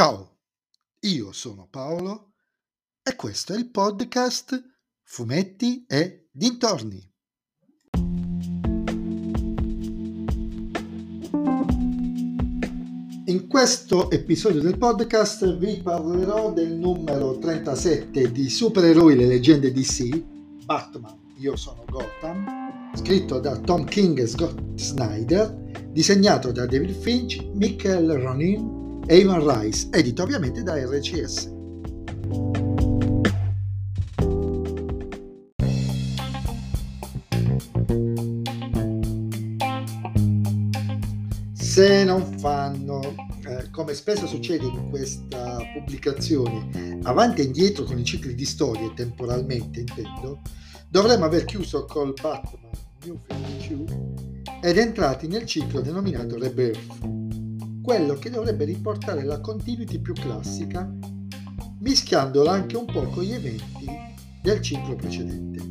Ciao, io sono Paolo e questo è il podcast Fumetti e Dintorni. In questo episodio del podcast vi parlerò del numero 37 di Supereroi le leggende DC, Batman, io sono Gotham, scritto da Tom King e Scott Snyder, disegnato da David Finch, Michael Ronin e Ivan Rice, edito ovviamente da RCS. Se non fanno, eh, come spesso succede in questa pubblicazione, avanti e indietro con i cicli di storie, temporalmente intendo, dovremmo aver chiuso col Batman New 52 ed entrati nel ciclo denominato Rebirth, quello che dovrebbe riportare la continuity più classica, mischiandola anche un po' con gli eventi del ciclo precedente.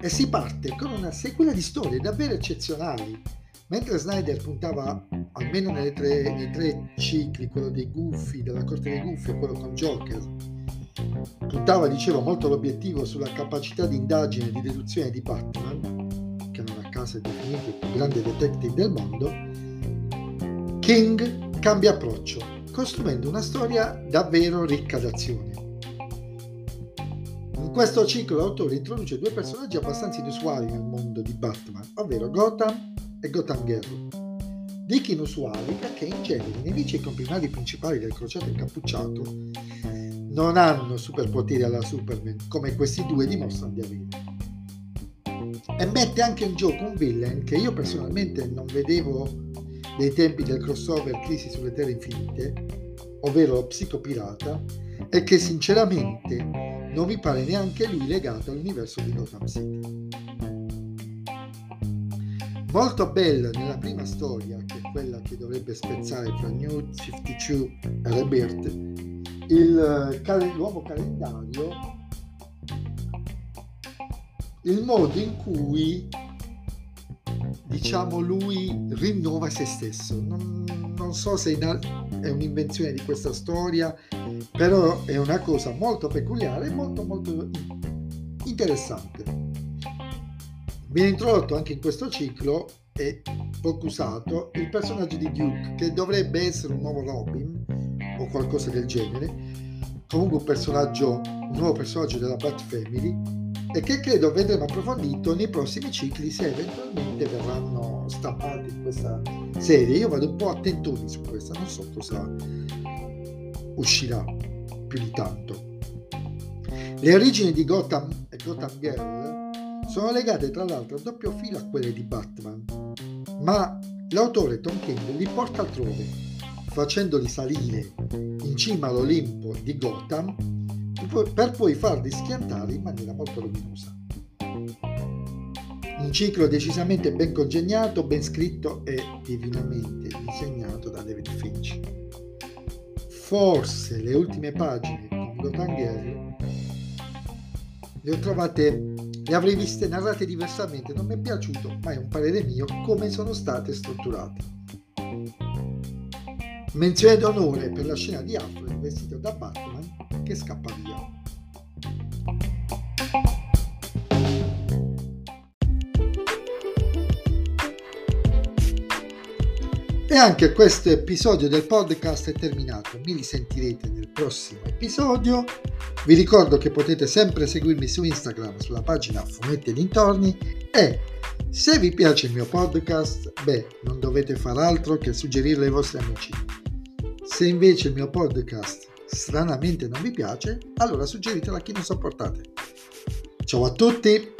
E si parte con una sequela di storie davvero eccezionali, mentre Snyder puntava almeno tre, nei tre cicli, quello dei Guffi, della corte dei Guffi e quello con Joker, puntava, dicevo, molto l'obiettivo sulla capacità di indagine e di deduzione di Batman, che non a caso è definito il più grande detective del mondo, King cambia approccio, costruendo una storia davvero ricca d'azione. In questo ciclo l'autore introduce due personaggi abbastanza inusuali nel mondo di Batman, ovvero Gotham e Gotham Girl. Dico inusuali perché in genere i nemici e i comprimari principali del crociato incappucciato non hanno superpoteri alla Superman come questi due dimostrano di avere. E mette anche in gioco un villain che io personalmente non vedevo dei tempi del crossover Crisi sulle Terre Infinite, ovvero lo psicopirata, e che sinceramente non mi pare neanche lui legato all'universo di Gotham City. Molto bella nella prima storia, che è quella che dovrebbe spezzare fra New 52 e Rebirth, il cal- nuovo calendario, il modo in cui diciamo lui rinnova se stesso. Non, non so se è un'invenzione di questa storia, però è una cosa molto peculiare e molto molto interessante. Viene introdotto anche in questo ciclo e poco usato il personaggio di Duke che dovrebbe essere un nuovo Robin o qualcosa del genere. Comunque un personaggio, un nuovo personaggio della Bat Family e che credo vedremo approfondito nei prossimi cicli se eventualmente verranno stampati in questa serie. Io vado un po' attentoni su questa, non so cosa uscirà più di tanto. Le origini di Gotham e Gotham Girl sono legate tra l'altro a doppio filo a quelle di Batman, ma l'autore Tom King li porta altrove facendoli salire in cima all'Olimpo di Gotham per poi farli schiantare in maniera molto luminosa. Un ciclo decisamente ben congegnato, ben scritto e divinamente disegnato da David Finch. Forse le ultime pagine Gotham Girl le ho trovate, le avrei viste narrate diversamente, non mi è piaciuto, ma è un parere mio, come sono state strutturate. Menzione d'onore per la scena di Affleck vestito da Batman che scappa via. E anche questo episodio del podcast è terminato, mi risentirete nel prossimo episodio. Vi ricordo che potete sempre seguirmi su Instagram sulla pagina Fumetti e Dintorni e se vi piace il mio podcast, beh, non dovete far altro che suggerirlo ai vostri amici. Se invece il mio podcast stranamente non vi piace, allora suggeritelo a chi non sopportate. Ciao a tutti!